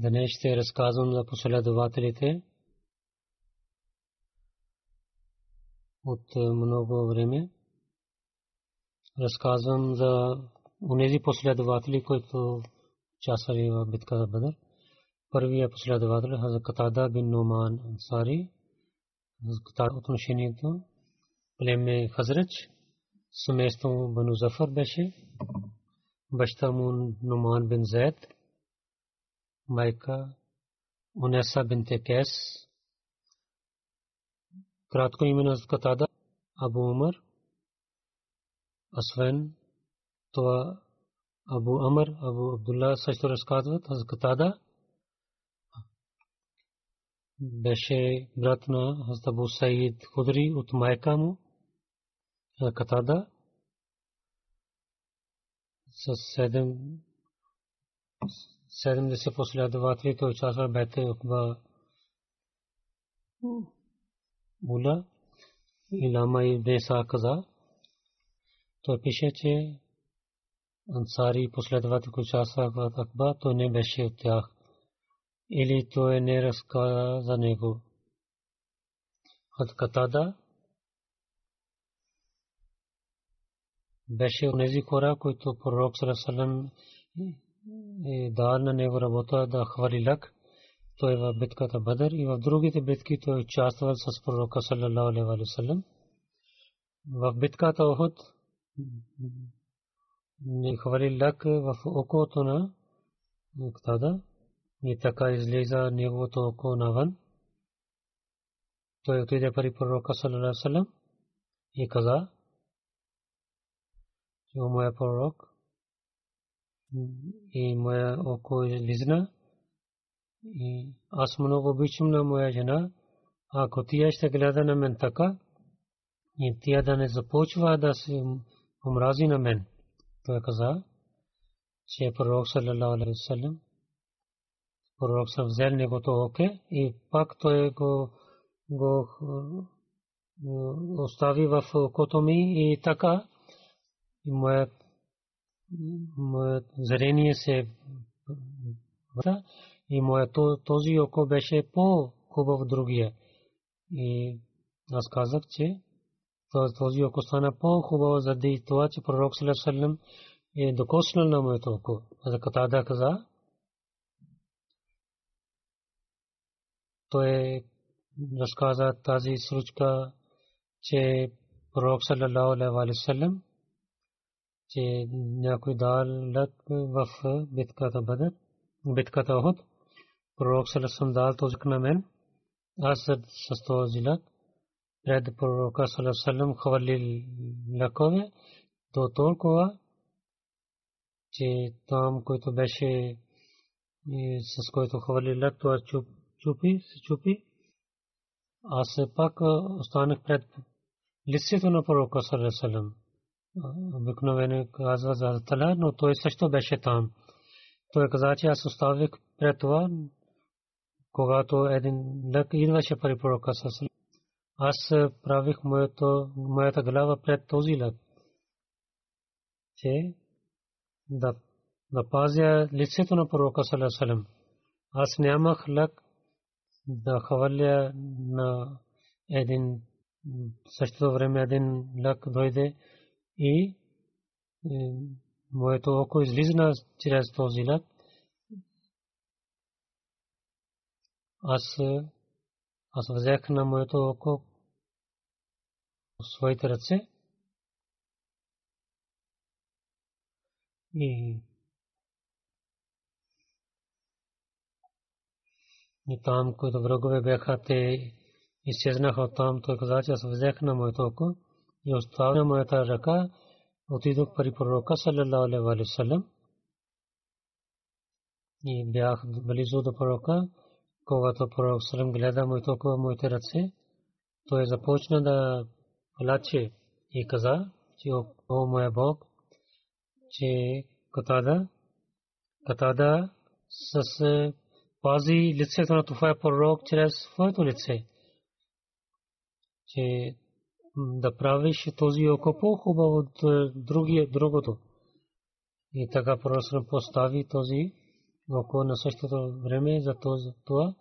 Днес ще разказвам за последователите от много време. Разказвам за онези последователи, които участвали в битката Бадър. Първият последовател е Хазрат Катада бин Номан Ансари. Хазрат отношението племе Хазрач, семейство Бану Зафар беше. Баща му Номан бин Зайд майка Унеса бинте Кес. Кратко име на Катада Абу Умар. Освен това Абу Амр, Абу Абдулла също разказват за Катада. Беше брат на Абу Саид Худри от майка му. Катада с седем 70 последователи, той участва в Бете Окба Ула и Лама и Деса каза. Той пише, че ансари последователи, които участваха в Акба, той не беше от тях. Или той не разказа за него. От Катада беше от тези хора, които пророк Салесалем е дал на него работа да хвали лък. Той в битката Бадър и в другите битки той участвал с пророка саллалаху алейхи ва саллям. В битката Охот не хвали лък в окото на Ктада и така излиза неговото око навън. Той отиде при пророка саллалаху и моя око излизна. И аз много обичам на моя жена. Ако тя ще гледа на мен така, и тя да не започва да се омрази на мен. Той каза, че пророк саллалаху алейхи вассалам пророк съм взел негото оке и пак той го го остави в окото ми и така и моят зрение се върта и моето този око беше по-хубав другия. И аз казах, че този око стана по-хубаво заради това, че пророк Салем е докоснал на моето око. За Катада каза, той разказа тази случка, че пророк Салалаху алейхи ва саллям че някой дал лък в битката Бадър, битката Охот. Пророк Салесам дал този на мен. Аз с този лък пред пророка Салам хвали лакове до толкова, че там, който беше с който хвали лак, това чупи, се чупи. Аз пак останах пред лицето на пророка Салам. Обикновено казва за Тала, но той също беше там. Той каза, че аз оставих пред това, когато един лък идваше при пророка Салам аз правих моята глава пред този лък, че да, да пазя лицето на пророка Салам. Аз нямах лък да хвърля на един същото време един лък дойде и моето око излизна чрез този лък. Аз аз взех на моето око своите ръце и и там, които врагове бяха, те изчезнаха от там. Той каза, че аз взех на моето око и оставя моята ръка, отидох при пророка, саллалаху алейхи ва саллям, и бях близо до пророка, когато пророк салам гледа моето моите ръце, той започна да плаче и каза, че о моя Бог, че Катада, Катада с пази лицето на това пророк чрез своето лице, че да правиш този око по-хубаво от другия, другото. И така пророк постави този око на същото време за това.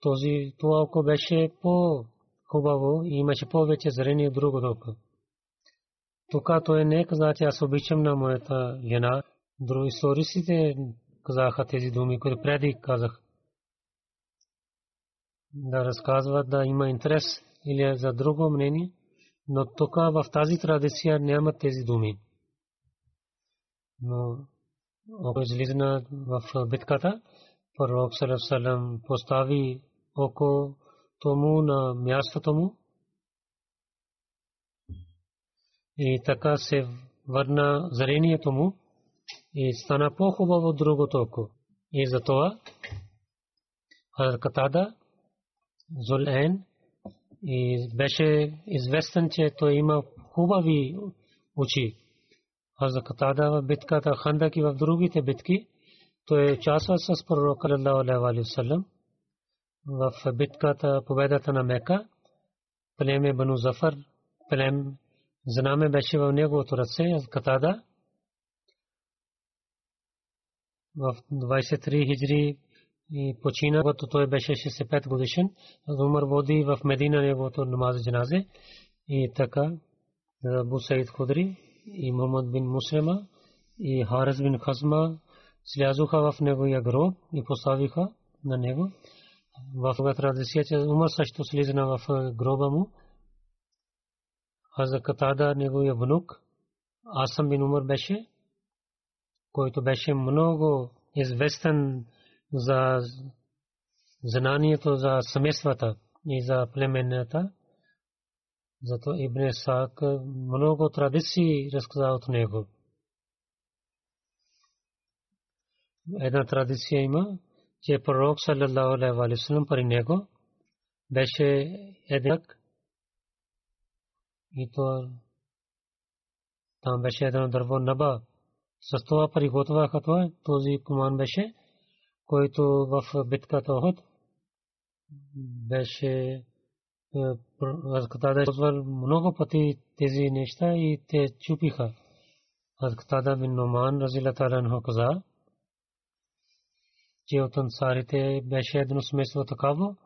Този това око беше по хубаво и имаше повече зрение от другото око. Тук той не каза, че аз обичам на моята жена. Други историците казаха тези думи, които преди казах. Да разказват да има интерес или за друго мнение, но тук в тази традиция няма тези думи. Но ако излизна в битката, пророк Салам постави око тому на мястото му и така се върна зрението му и стана по-хубаво другото око. И затова Катада Зулен и беше известен, че той има хубави очи. Аз Катада в битката Хандак и в другите битки той участва с алейхи ва в битката победата на Мека, племе Бану Зафар, плем знаме беше в неговото ръце, Катада. В 23 хиджри и почина, когато той беше 65 годишен. Умар води в Медина неговото намаз джаназе. И така, Абу Саид Худри и Мухаммад бин Муслима и Харис бин Хазма слязоха в неговия гроб и поставиха на него в традиция, че Умар също слизна в гроба му. Хаза Катада, неговия внук, Асам бин Умар беше, който беше много известен за знанието за семействата и за племената. Зато Ибн Сак много традиции разказа от него. Една традиция има, че пророк саллалаху алейхи ва саллям при него беше еднак и то там беше едно дърво наба. С това приготвяха това, този коман беше, който в битката Охот беше Азкатада използвал много пъти тези неща и те чупиха. Азкатада бин Номан разилата каза, че от ансарите беше едно смесво такава,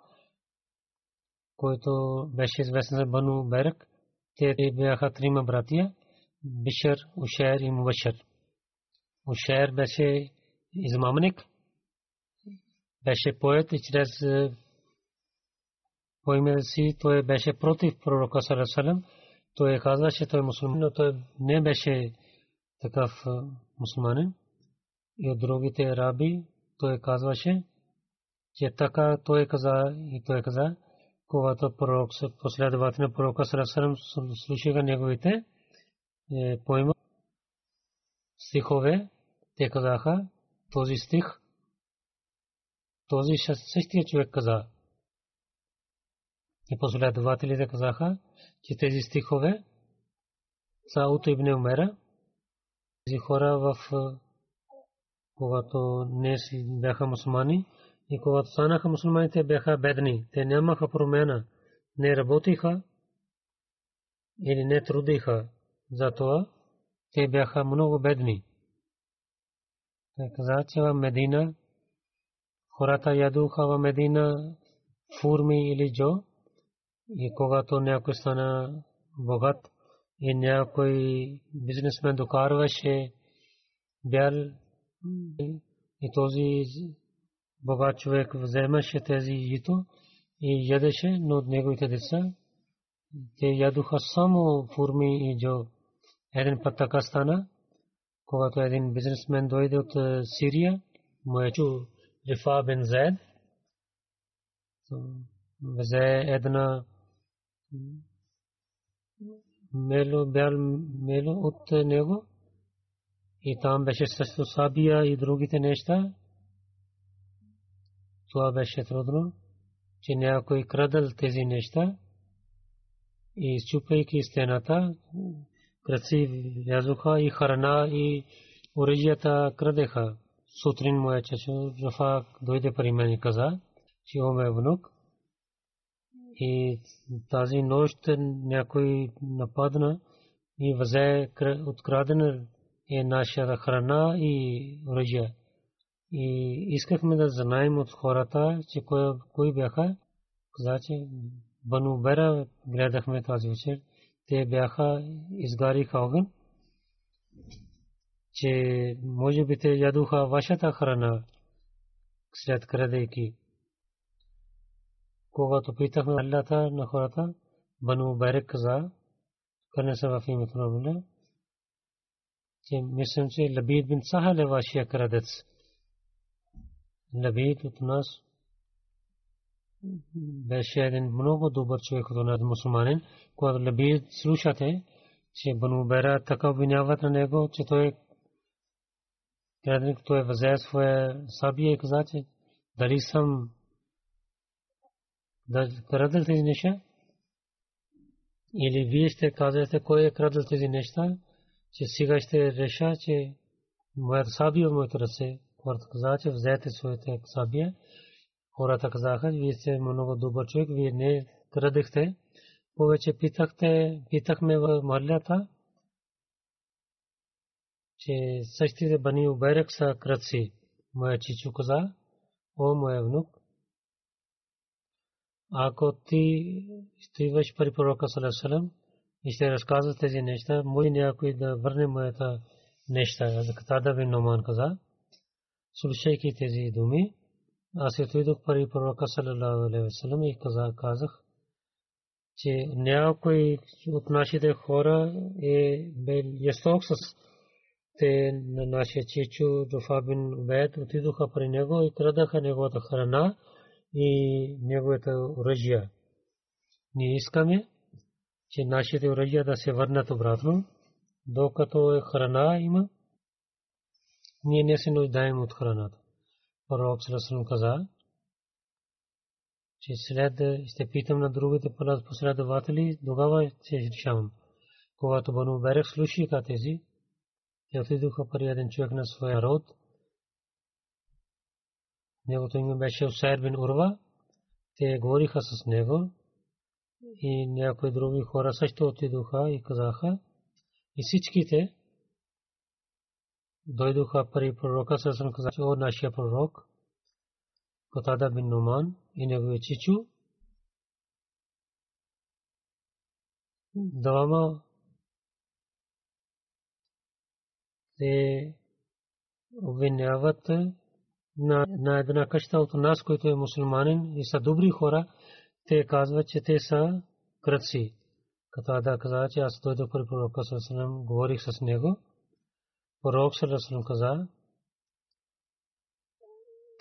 който беше известен за Бану Берек. Те бяха трима братия, Бишер, Ушер и Мубашер. Ушер беше измамник, беше поет и чрез по име си той беше против пророка Салесалем. Той казваше, той е мусулман, но той не беше такъв мусулманин. И от другите раби той казваше, че така той каза и той каза, когато пророк последовател на пророка Сарасарам слушаха неговите е, поема стихове, те казаха този стих, този същия човек каза. И последователите казаха, че тези стихове са от Ибн Умера. Тези хора в когато не бяха мусулмани и когато станаха мусулманите бяха бедни. Те нямаха промена, не работиха или не трудиха. Затова те бяха много бедни. Той каза, че в Медина хората ядуха в Медина фурми или джо и когато някой стана богат и някой бизнесмен докарваше бял и този богат човек вземаше тези жито и ядеше, но от неговите деца те ядуха само фурми и джо. Един път така стана, когато един бизнесмен дойде от Сирия, му е чу Рифа бен Зайд, взе една мело, бял мело от него и там беше също сабия и другите неща. Това беше трудно, че някой крадал тези неща и изчупвайки стената, кръци вязуха и храна и оръжията крадеха. Сутрин моя чачо Рафа дойде при мен и каза, че о ме внук. И тази нощ някой нападна и взе открадена е нашата храна и оръжие. И искахме да знаем от хората, че кои бяха. Каза, че Бану Бера гледахме тази вечер. Те бяха изгариха огън, че може би те ядуха вашата храна след крадейки. Когато питахме Аллата на хората, Бану Берек каза, кърне се в името на Аллах, че мислям, че Лабид бин Сахал е вашия крадец. Лабид от нас беше един много добър човек от нас мусулманин. Когато Лабид слушате, че Бану Бера така обвиняват на него, че той крадник, той взе своя сабия и каза, че дали съм да крадал тези неща? Или вие ще казвате кой е крадал тези неща? че сега ще реша, че моят сабия в моето ръце, хората казаха, че взете своите сабия. Хората казаха, вие сте много добър човек, вие не крадехте. Повече питахте, питахме в марлята, че същите бани Убайрак са кръци. Моя чичо каза, о, моя внук, ако ти стоиваш при пророка Салесалем, и ще разказва тези неща, може някой да върне моята неща. За Катада бин Номан каза, слушайки тези думи, аз отидох при пророка салалаху и казах, че някой от нашите хора е бил ясток с те на нашия чичо Джофа бин Убед отидоха при него и крадаха неговата храна и неговата оръжия. Ние искаме че нашите оръжия да се върнат обратно, докато е храна има, ние не се нуждаем от храната. Пророк Срасалам каза, че след ще питам на другите последователи, тогава ще решавам. Когато Бану Берех слушаха тези, те отидоха при един човек на своя род. Негото име беше Усайр бин Урва. Те говориха с него и някои други хора също отидоха и казаха, и всичките дойдоха при пророка Сърсън каза, о нашия пророк, Котада бин Нуман и негови чичу, двама те обвиняват на, на една къща от нас, който е мусулманин и са добри хора, те казват, че те са кръци. Като Ада каза, че аз дойдох при пророка Сърсалам, говорих с него. Пророк Сърсалам каза,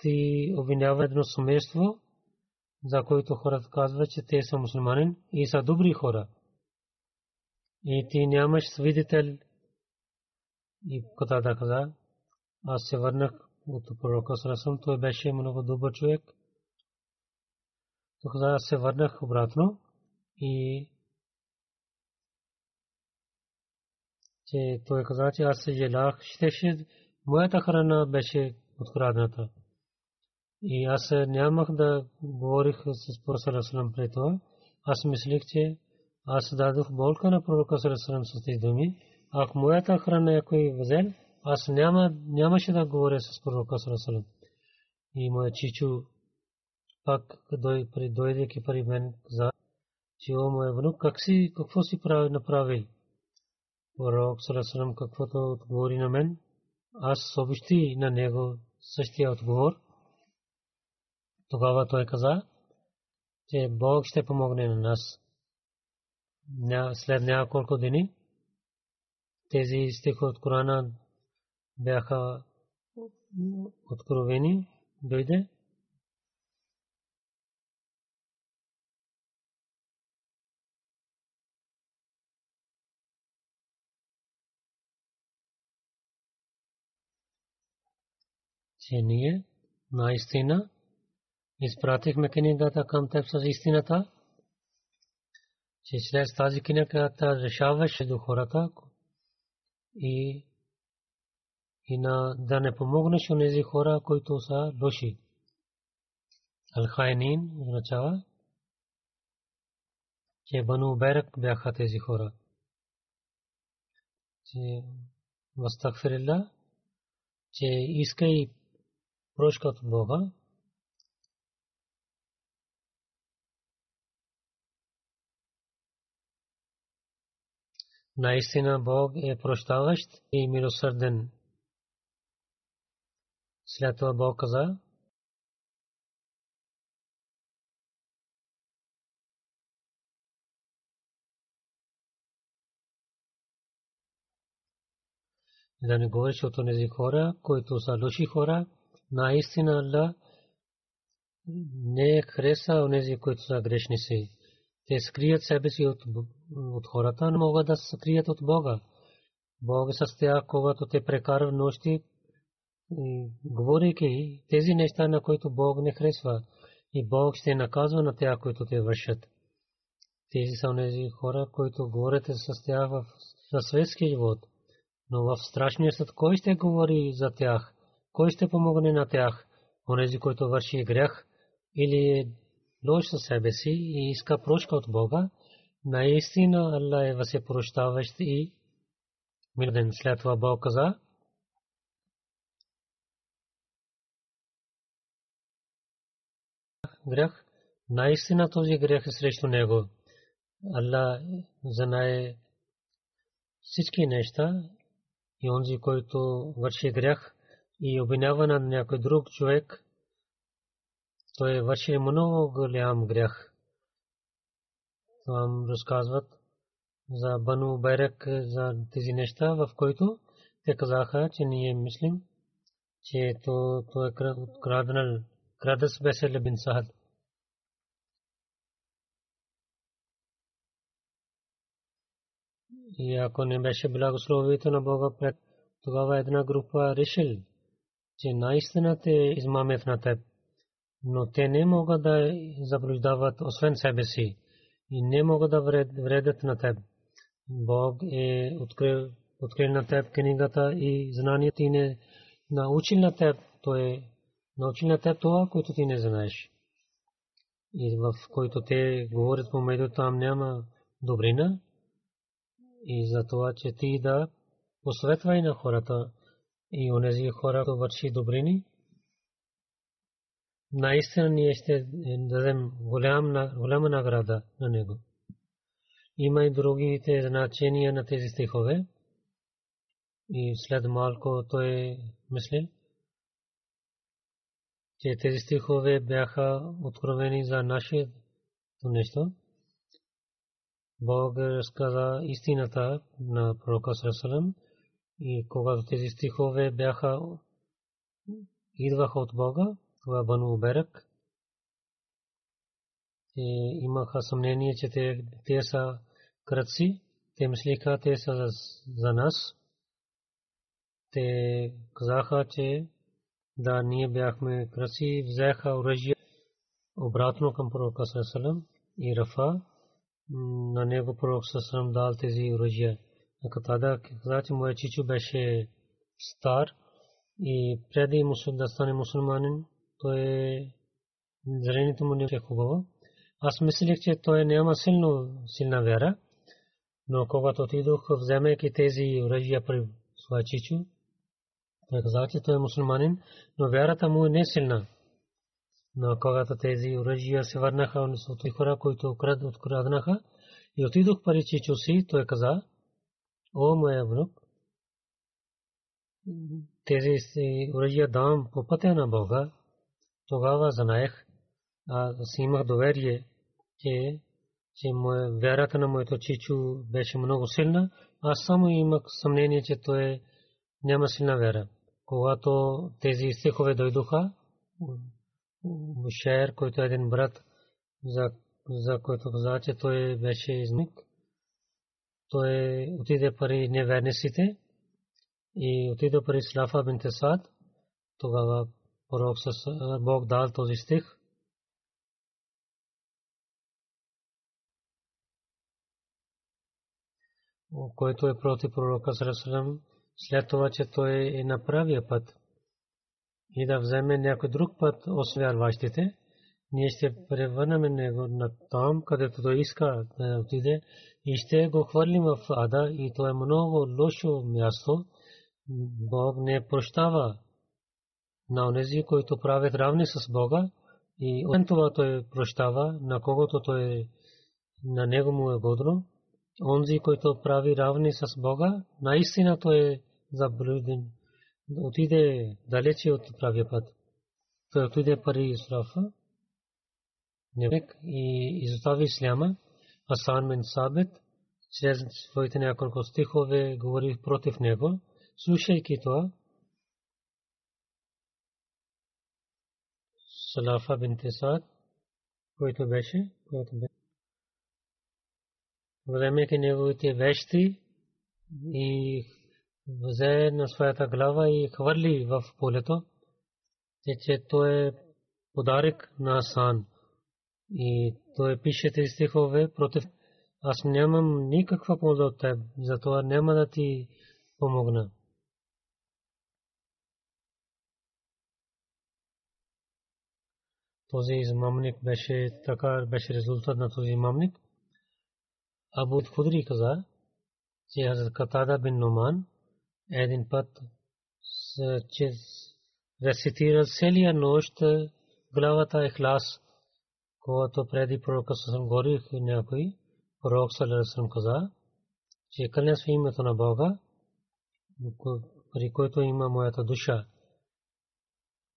ти обвинява едно семейство, за които хората казват, че те са мусулманин и са добри хора. И ти нямаш свидетел. И кота да каза, аз се върнах от пророка Сарасам, той беше много добър човек. Тогава аз се върнах обратно и че той каза, че аз се желах, щеше, моята храна беше открадната. И аз нямах да говорих с Пророка Салам пред това. Аз мислих, че аз дадох болка на Пророка Салам с тези думи. Ако моята храна е кой взел, аз няма, нямаше да говоря с Пророка Салам. И моя чичо пак дойдейки при мен каза, че о моя внук, как си, какво си прави, направил? Пророк Салам каквото отговори на мен, аз съобщи на него същия отговор – тогава той каза, че Бог ще помогне на нас. След няколко дни тези стихи от Корана бяха откровени, дойде. че ние наистина изпратихме книгата към теб с истината, че чрез тази книга решаваше до хората и, и на, да не помогнеш на тези хора, които са лоши. Ал-Хайнин означава, че Бану Берак бяха тези хора. Че Вастагфирилла, че иска и прошка от Бога, Наистина Бог е прощаващ и милосърден. След това Бог каза, да не говориш от тези хора, които са лоши хора, наистина Аллах не хареса онези, които са грешни си те скрият себе си от, от хората, но могат да се скрият от Бога. Бог с тях, когато те прекарват нощи, говорейки тези неща, на които Бог не харесва. И Бог ще наказва на тях, които те вършат. Тези са тези хора, които говорят с тях в светски живот. Но в страшния съд кой ще говори за тях? Кой ще помогне на тях? Онези, които върши грях или лош със себе си и иска прошка от Бога, наистина Аллах е възпрощаващ и милден. След това Бог каза, грех, наистина този грех е срещу него. Аллах знае всички неща и онзи, който върши грех и обвинява на някой друг човек, той върши много голям грях. Там разказват за Бану Байрак, за тези неща, в които те казаха, че ние мислим, че то, то е краднал, крадас Бесел бин Сахад. И ако не беше благословието на Бога тогава една група решил, че наистина те измамят на теб но те не могат да заблуждават освен себе си и не могат да вредят на теб. Бог е открил, открил на теб книгата и знанието ти не научил на теб, то е научил на теб това, което ти не знаеш. И в който те говорят помежду там няма добрина и за това, че ти да посветвай на хората и онези хора, които върши добрини, наистина ние ще дадем голяма награда на него. Има и другите значения на тези стихове. И след малко той мисли, че тези стихове бяха откровени за нашето нещо. Бог разказа истината на пророка Сарасалам и когато тези стихове бяха идваха от Бога, това Бану Берак. имаха съмнение, че те, те са кръци. Те мислиха, те са за, за нас. Те казаха, че да, ние бяхме кръци, взеха оръжие обратно към пророка Сърсалам и Рафа. На него пророк Сърсалам дал тези оръжия. Катада каза, че моят чичо беше стар и преди да стане мусулманин, той зрението му не е хубаво. Аз мислех, че той няма силно, силна вяра, но когато отидох, вземайки тези оръжия при своя чичо, той каза, че той е мусулманин, но вярата му е не силна. Но когато тези оръжия се върнаха от хора, които откраднаха, и отидох при чичо си, той каза, о, моя внук, тези оръжия дам по пътя на Бога, тогава знаех, аз имах доверие, че, вярата на моето чичо беше много силна. Аз само имах съмнение, че той няма силна вяра. Когато тези стихове дойдоха, Мушер, който е един брат, за, за който каза, че той беше измик, той отиде пари неверниците и отиде пари Слафа бин Тесад. Тогава пророк Бог дал този стих. който е против пророка Сарасалам, след това, че той е на правия път и да вземе някой друг път, освен вярващите, ние ще превърнем него на там, където той иска да отиде и ще го хвърлим в ада и то е много лошо място. Бог не прощава на онези, които правят равни с Бога и освен това той прощава на когото той на него му е годно. Онзи, който прави равни с Бога, наистина той е заблуден. Отиде далече от правия път. Той отиде пари Исрафа Невек и изостави Исляма. Асан бен Сабет чрез своите няколко стихове говори против него. Слушайки това, Салафа бин Тесад, който беше, който беше вземайки неговите вещи и взе на своята глава и хвърли в полето, че той е подарък на Асан. И той пише тези стихове против аз нямам никаква полза от теб, затова няма да ти помогна. Този измамник беше така, беше резултат на този измамник. Абу Худри каза, че Хазрат Катада бин Номан един път че рецитира целия нощ главата Ихлас, когато преди пророка Сасам говорих някой, пророк Салерасам каза, че кълня с името на Бога, при който има моята душа,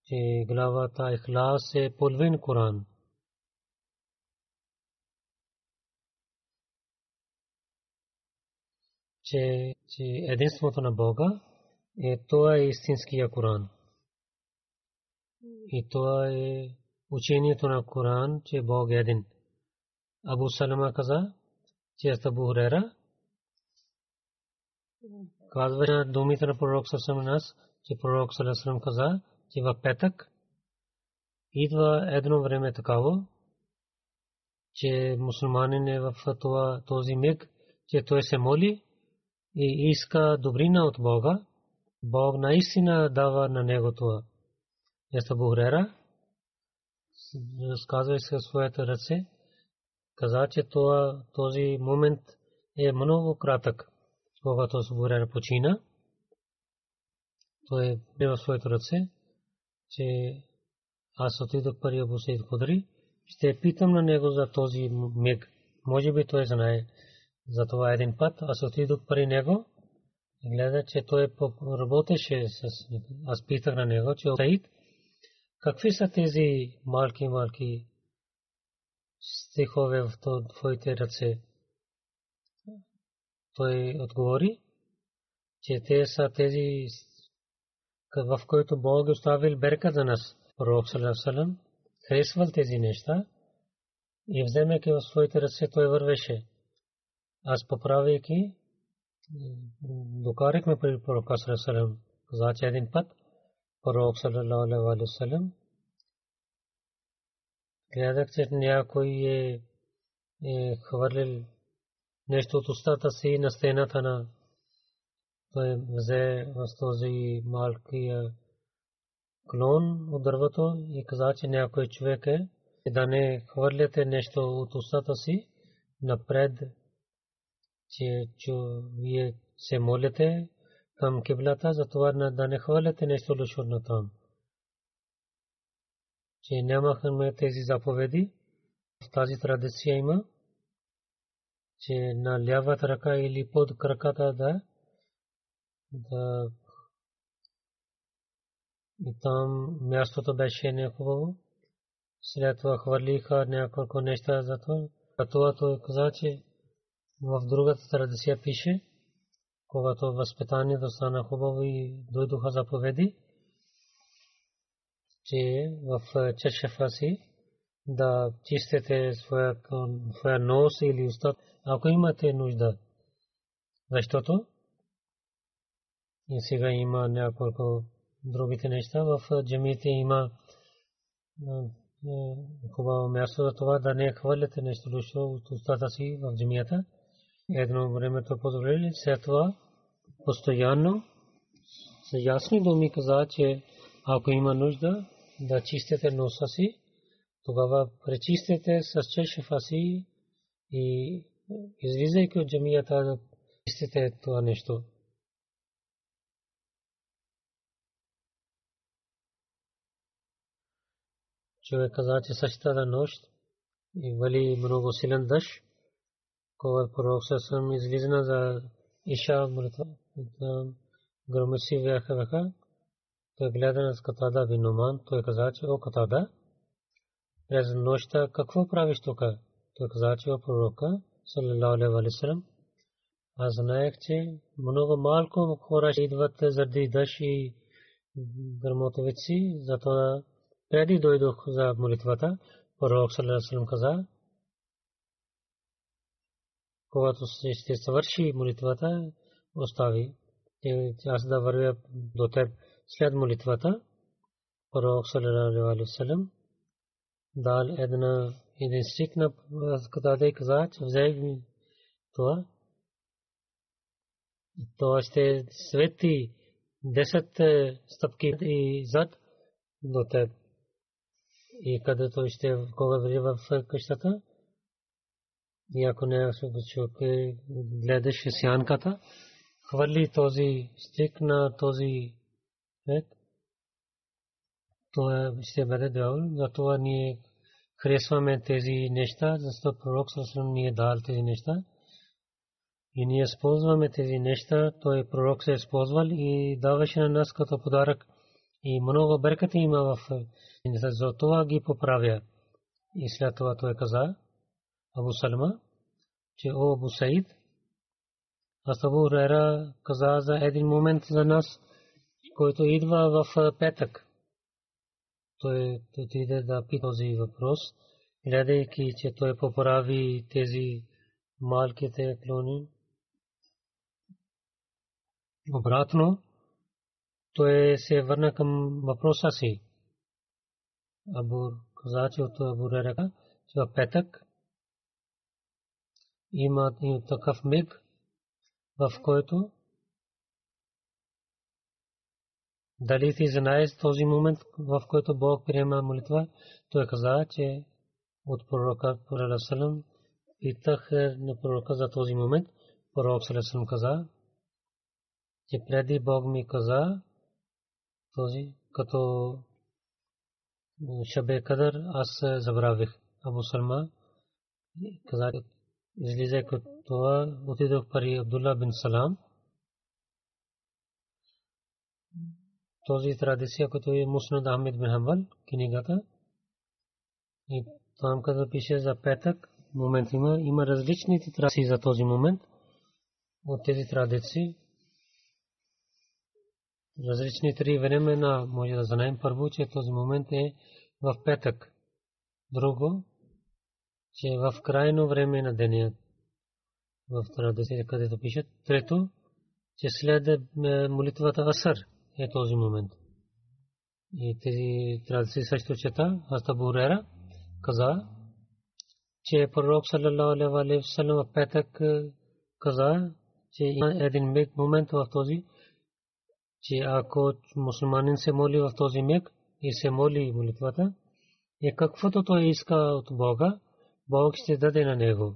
че главата Ихлас е половин Коран. че, че единството на Бога е това е истинския Коран. И това е учението на Коран, че Бог е един. Абу Салама каза, че е Абу Хурера, казва на думите на пророк Сасам нас, че пророк Сасам каза, че в петък идва едно време такава, че мусулманин е в този миг, че той се моли и иска добрина от Бога, Бог наистина дава на него това. Esta Бухрера, разказва се своята ръце, каза, че това, този момент е много кратък, когато Бухрера почина. Той е в своето ръце, че аз отидох пари Абу Сейд Худри, ще питам на него за този миг. Може би той знае. Затова един път аз отидох при него и гледа, че той работеше с... Аз питах на него, че Саид, какви са тези малки-малки стихове в твоите ръце? Той отговори, че те са тези, в които Бог оставил берка за нас. Пророк Салам харесвал тези неща и вземайки в своите ръце той вървеше. Аз поправяйки, докарахме при пророка Салам. Че един път пророк вассалам гледах, че някой е, е хвърлил нещо от устата си на стената на той взе в този малкия клон от дървото и каза, че някой човек е да не хвърляте нещо от устата си напред, че, че вие се молите към киблата, затова да не хвърляте нещо лошо на там. Че нямахме тези заповеди, в тази традиция има, че на лявата ръка или под краката да да и там мястото беше нехубаво. След това хвърлиха няколко неща за това. А това той каза, че в другата традиция пише, когато възпитанието стана хубаво и дойдоха заповеди, че в чешефа си да чистите своя нос или уста, ако имате нужда. Защото и сега има няколко другите неща. В джамиите има хубаво място за това да не хвърляте нещо лошо от устата си в джамията. Едно време то позволили, след това постоянно с ясни думи каза, че ако има нужда да чистите носа си, тогава пречистете с чешефа си и излизайки от джамията чистите това нещо. Човек каза, че същата нощ и вали много силен дъжд, когато пророк съм излизна за Иша молитва, громиси бяха веха, той гледа на Катада бин Номан, той каза, че о Катада, през нощта какво правиш тук? Той каза, че о пророка, саллалаху алейхи салам, аз знаех, че много малко хора идват заради дъжд и гърмотовици, затова преди дойдох за молитвата, пророк саллалаху каза, когато ще свърши молитвата, остави. Аз да вървя до теб след молитвата. Пророк саллалаху дал една един стик на катада и каза, че взех ми това. Това ще свети 10 стъпки и зад до теб и където ще кога влезе в къщата. И ако не човек гледаш сянката, хвърли този стик на този век, то ще бъде доволен. Затова ние харесваме тези неща, защото пророк Сасрам ни е дал тези неща. И ние използваме тези неща, той пророк се е използвал и даваше на нас като подарък. И много беркати има в за това ги поправя. И след това той каза, Абу Салма, че о Абу Саид, аз Абу Рера каза за един момент за нас, който идва в петък. Той отиде да пита този въпрос, гледайки, че той поправи тези малките клони. Обратно, той се върна към въпроса си. Абу каза, че от Абу Ререка, че в петък има такъв миг, в който дали ти знаеш този момент, в който Бог приема молитва, той каза, че от пророка Салам питах на пророка за този момент. Пророк Салам каза, че преди Бог ми каза, този като Шабе Кадър аз забравих. Абу Салма каза, излизайки от това, отидох пари Абдулла бин Салам. Този традиция, като е Муснад Ахмед бин Хамбал, книгата. И там, като пише за петък, момент има, има различни традиции за този момент. От тези традиции, различни три времена може да знаем. Първо, че този момент е в петък. Друго, че в крайно време на деня в традиция, където пишат. Трето, че след е, молитвата Асър е този момент. И тези традиции също чета, Хаста Бурера каза, че пророк саллалаху алейхи петък е, каза, че има един момент в този, че ако мусулманин се моли в този миг и се моли молитвата, и каквото той иска от Бога, Бог ще даде на него.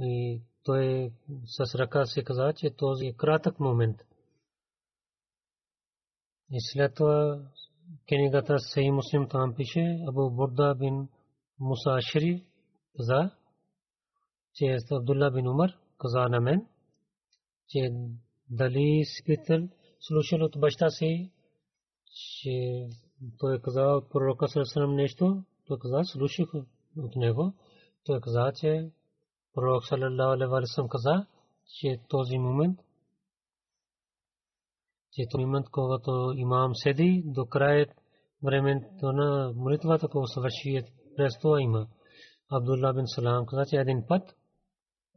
И той с ръка се каза, че този е кратък момент. И след това книгата Сей Муслим там пише, Абу Бурда бин Муса Ашри каза, че Абдулла бин Умар каза на мен, че дали спитъл слушал от баща си, че той каза от пророка Сърсърам нещо, той каза, слушах от него, той каза, че пророк саллалаху алейхи каза, че този момент че този момент, когато имам седи до края времето на молитвата, когато свърши през това има. Абдулла бин Салам каза, че един път,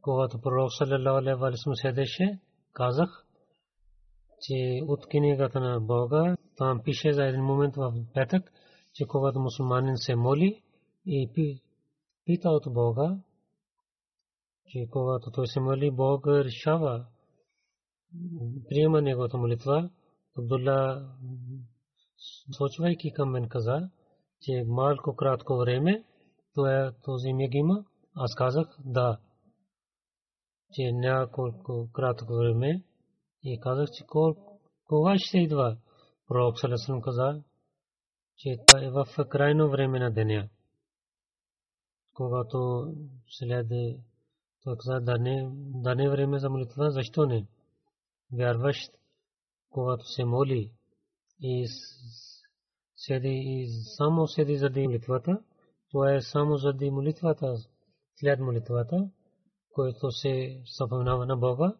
когато пророк саллям седеше, казах, че от книгата на Бога, там пише за един момент в петък, че когато мусулманин се моли и пита от Бога, че когато той се моли, Бог решава, приема неговата молитва. Абдулла, сочвайки към мен, каза, че малко кратко време, това този миг има. Аз казах, да, че няколко кратко време и казах, че кога ще идва. Пророк Салесалам каза, че това е в крайно време на деня. Когато следе той каза, да не, да не време за молитва, защо не? Вярващ, когато се моли и седи и само седи заради молитвата, това е само заради молитвата, след молитвата, който се съпомнава на Бога,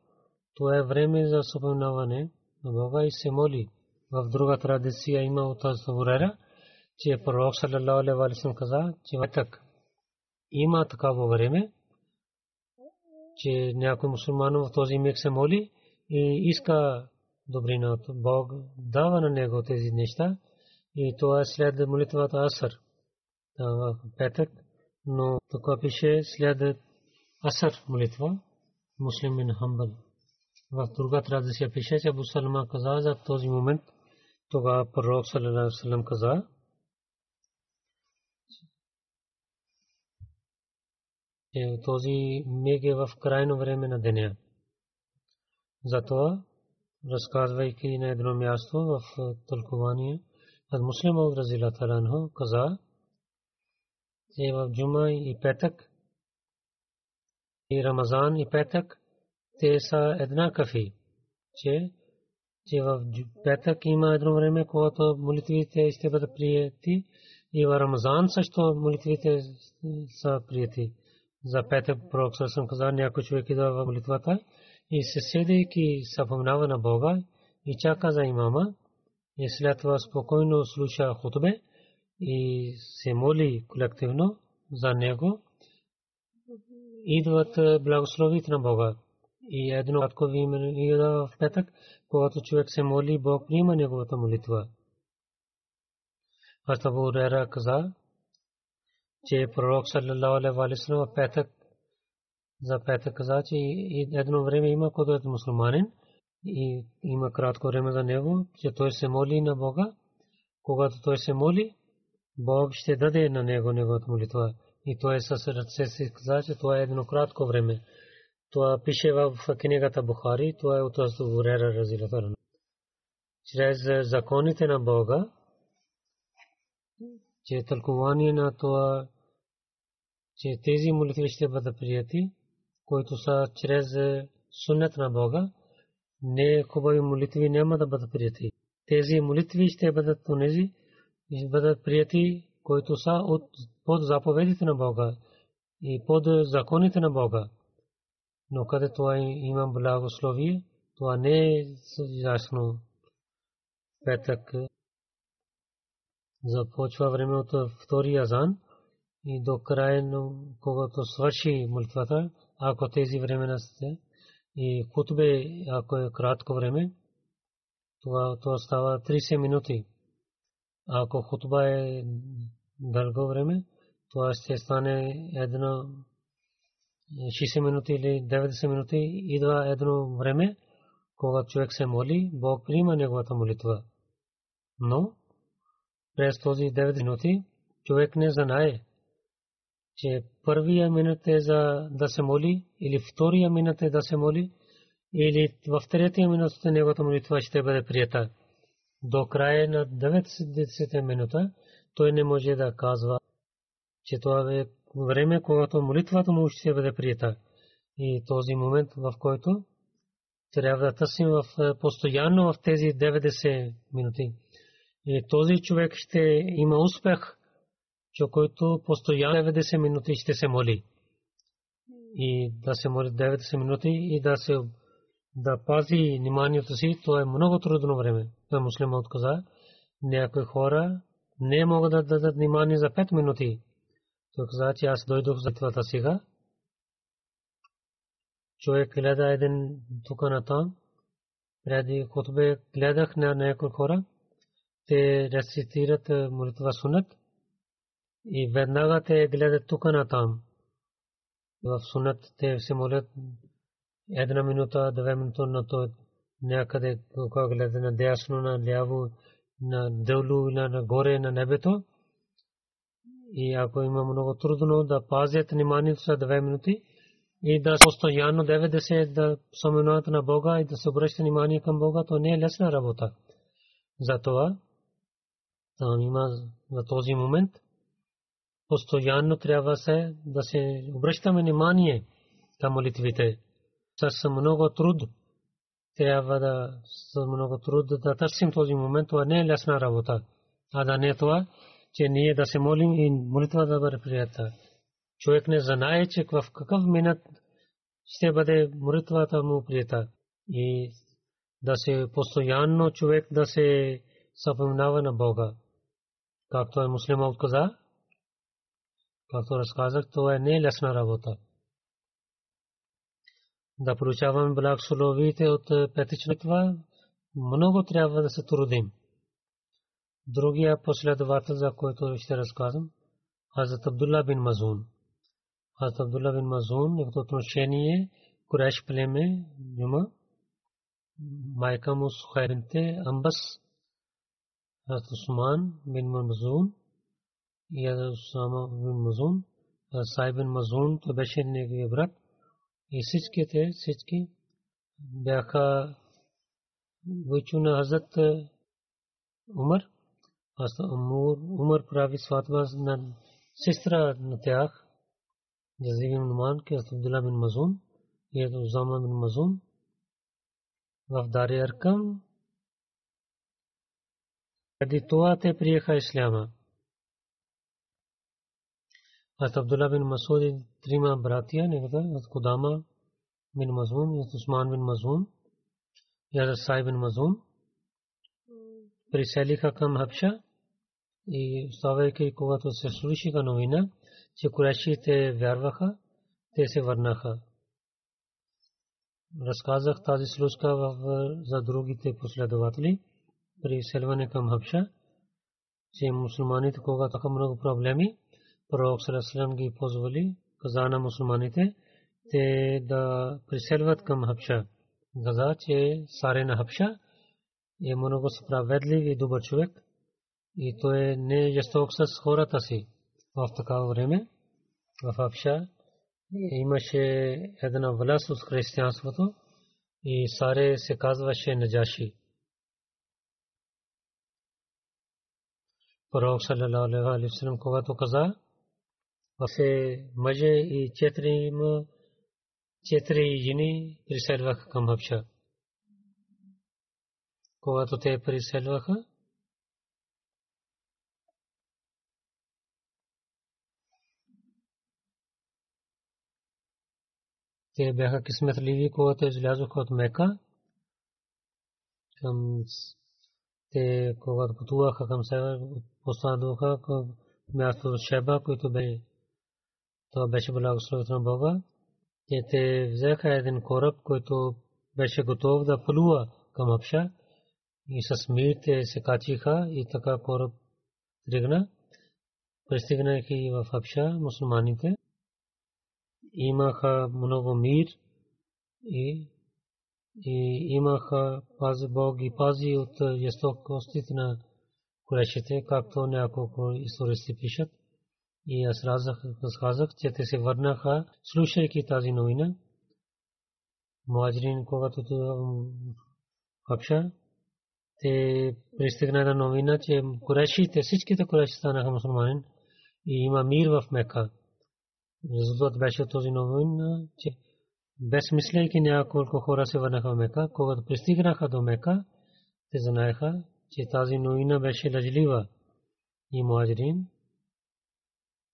това е време за съпомнаване на Бога и се моли. В друга традиция има от Азурера, че пророк саллалаху алейхи каза, че так има такава време, че някой мусулман в този миг се моли и иска добрина от Бог, дава на него тези неща и това е след молитвата Асър. В петък, но тук пише след Асър молитва, муслим бин Хамбал. В друга традиция пише, че Абу Салма каза за този момент, тогава пророк саллалаху каза, че този миг е в крайно време на деня. Затова, разказвайки на едно място в тълкование, от муслим от Разила Таранхо каза, че в Джума и Петък и Рамазан и Петък те са еднакви, че че в петък има едно време, когато молитвите ще бъдат прияти и в Рамазан също молитвите са прияти за петък пророк съм казал някой човек идва в молитвата и се седейки съпомнава на Бога и чака за имама и след това спокойно слуша хутбе и се моли колективно за него идват благословите на Бога. И едно кратко идва в петък, когато човек се моли, Бог приема неговата молитва. Астабу Рера каза, че пророк саллалаху алейхи петък за петък каза, че едно време има когато е мусулманин и има кратко време за него, че той се моли на Бога. Когато той се моли, Бог ще даде на него неговата молитва. И той е със ръце си каза, че това е едно кратко време. Това пише в книгата Бухари, това е от Азурера Разилатарана. Чрез законите на Бога, че тълкование на това, че тези молитви ще бъдат прияти, които са чрез суннет на Бога, не хубави молитви няма да бъдат прияти. Тези молитви ще бъдат онези, ще бъдат прияти, които са от, под заповедите на Бога и под законите на Бога. Но къде това има благословие, това не е ясно. Петък започва време от втори азан и до края, когато свърши молитвата, ако тези времена сте и хутбе, ако е кратко време, това, това става 30 минути. Ако хутба е дълго време, това ще стане едно 60 минути или 90 минути. Идва едно време, когато човек се моли, Бог приема неговата молитва. Но през този 9 минути човек не знае, че първия минут е за да се моли, или втория минут е да се моли, или в третия минут неговата молитва ще бъде прията. До края на 90 минута той не може да казва, че това е време, когато молитвата му ще бъде прията. И този момент, в който трябва да търсим в, е, постоянно в тези 90 минути. И този човек ще има успех, че който постоянно 90 минути ще се моли. И да се моли 90 минути и да се да пази вниманието си, то е много трудно време. Това муслима отказа. Някои хора не могат да дадат внимание за 5 минути. Той каза, че аз дойдох за това сега. Човек гледа един тук на там. Преди хотбе гледах на някои хора. Те рецитират молитва сунат. И веднага те гледат тук на там. В сунат те се молят една минута, две минути на то някъде, когато гледа на дясно, на ляво, на долу или на горе на небето. И ако има много трудно да пазят вниманието за две минути и да постоянно 90 да споменуват на Бога и да се обръща внимание към Бога, то не е лесна работа. Затова там има за този момент постоянно трябва се да се обръщаме внимание към молитвите. С много труд трябва да с много труд да търсим този момент. Това не е лесна работа. А да не е това, че ние да се молим и молитва да бъде прията. Човек не знае, че в какъв минут ще бъде молитвата му прията. И да се постоянно човек да се съпоминава на Бога. Както е муслима отказа, както разказах, това е не лесна работа. Да получаваме благословите от петичната, много трябва да се трудим. Другия последовател, за който ще разказвам, Хазрат Абдулла бин Мазун. Хазрат Абдулла бин Мазун, неговото отношение Куреш племе, Юма, майка му Сухайринте, Амбас, Хазрат Усман бин Мазун, и Хазрат Усама бин Мазун, Сай бин Мазун, то беше неговия брат. И всичките, всички бяха войчу на Хазрат Умар. Аз Умар прави сватба на сестра на тях. Жазивим Нуман, ке Абдулла бин Мазун и Зама бин Мазун в Дари Аркам. Преди това те приеха исляма. Аз Абдулла бин Масуд и трима братия, негата, от Кудама бин Мазун, и Усман бин Мазун, и Сай бин Мазун, приселиха към Хабша и ставайки, когато се слушаха новина, че курешите вярваха, те се върнаха. Разказах тази случка за другите последователи при селване към Хабша, че мусулманите, когато имаха много проблеми, пророк Сарасалам ги позволи, каза на мусулманите, те да приселват към Хабша. Каза, че Саре на Хабша е много справедлив и добър човек и той не е жесток с хората си. В такава време в Хабша имаше една власт от християнството и Саре се казваше Наджаши. Пророк саллалаху алейхи ва саллям когато каза се мъже и четири четири жени приселваха към Хабша. Когато те приселваха, те бяха кисметливи, когато излязоха от Мека. Към те, когато пътуваха към север, поставяха място Шеба, който бе Това беше благословението на Бога. И те взеха един кораб, който беше готов да плува към Апша. И с мир те се качиха и така кораб тръгна. Пристигнаха в Апша мусулманите. Имаха много мир и и имаха пази Бог и пази от жестокостите на курешите, както няколко истористи пишат. И аз разказах, че те се върнаха, слушайки тази новина. Муаджирин, когато Хапша, те пристигна на новина, че курешите, всичките куреши станаха мусулманин и има мир в Мека. Резултат беше този новина, че безмисляйки няколко хора се върнаха в Мека. Когато пристигнаха до Мека, те знаеха, че тази новина беше лъжлива и муаджирин.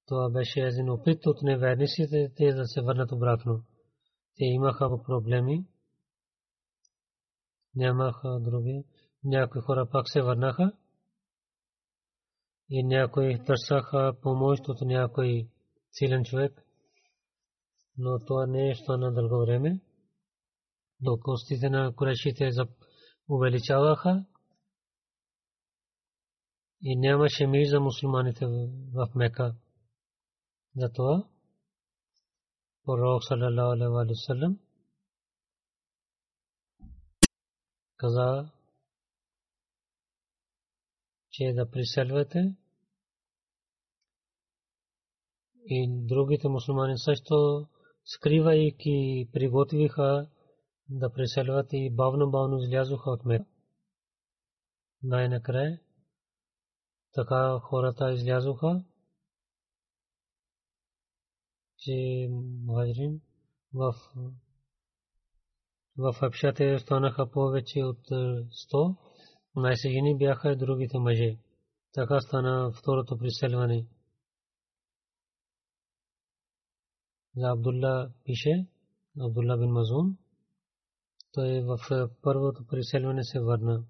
Това беше един опит от неверниците те да се върнат обратно. Те имаха проблеми. Нямаха други. Някои хора пак се върнаха. И някои търсаха помощ от някой силен човек но това не е стана дълго време. До костите на курешите увеличаваха и нямаше мир за мусулманите в Мека. Затова пророк саллалаху алейхи ва саллям каза, че да приселвате и другите мусулмани също скривайки приготвиха да преселват и бавно-бавно излязоха от Мека. Най-накрая така хората излязоха, че мухаджирин в в Хабшате останаха повече от 100, най-сегини бяха другите мъже. Така стана второто преселване. за Абдулла пише, Абдулла бин Мазун, той в първото преселване се върна.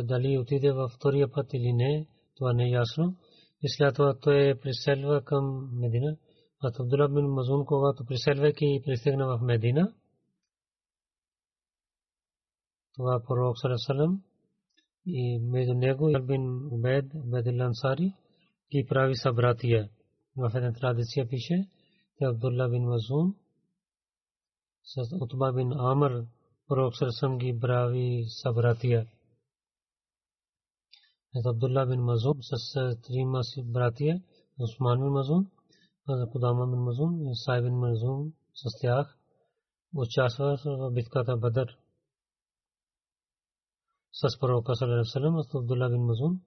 Дали отиде във втория път или не, това не е ясно. И след това той преселва към Медина. А Абдулла бин Мазун, когато преселвайки пристигна в Медина, това пророк Сарасалам и между него и бин Убед, Убед Ансари, ги прави събратия в една традиция пише, че Абдулла бин Мазун с Утба бин Амр пророк Сърсъм ги брави събратия. Ето Абдулла бин Мазун с трима си братия, Усман бин Мазун, Кудама бин Мазун и Сай бин Мазун с тях участва в битката Бадър. С пророка Салерасалам, Абдулла бин Мазун,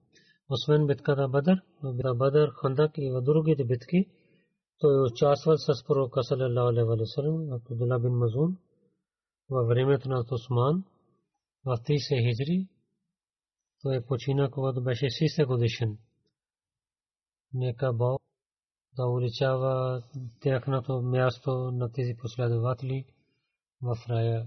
освен битката Бадър, в Бадър, Хандак и в другите битки, той участва с пророка саллалаху алейхи ва саллям, Абдулла бин Мазун, във времето на Осман, в 30 хиджри, той почина, когато беше 60 годишен. Нека Бог да увеличава тяхното място на тези последователи в рая.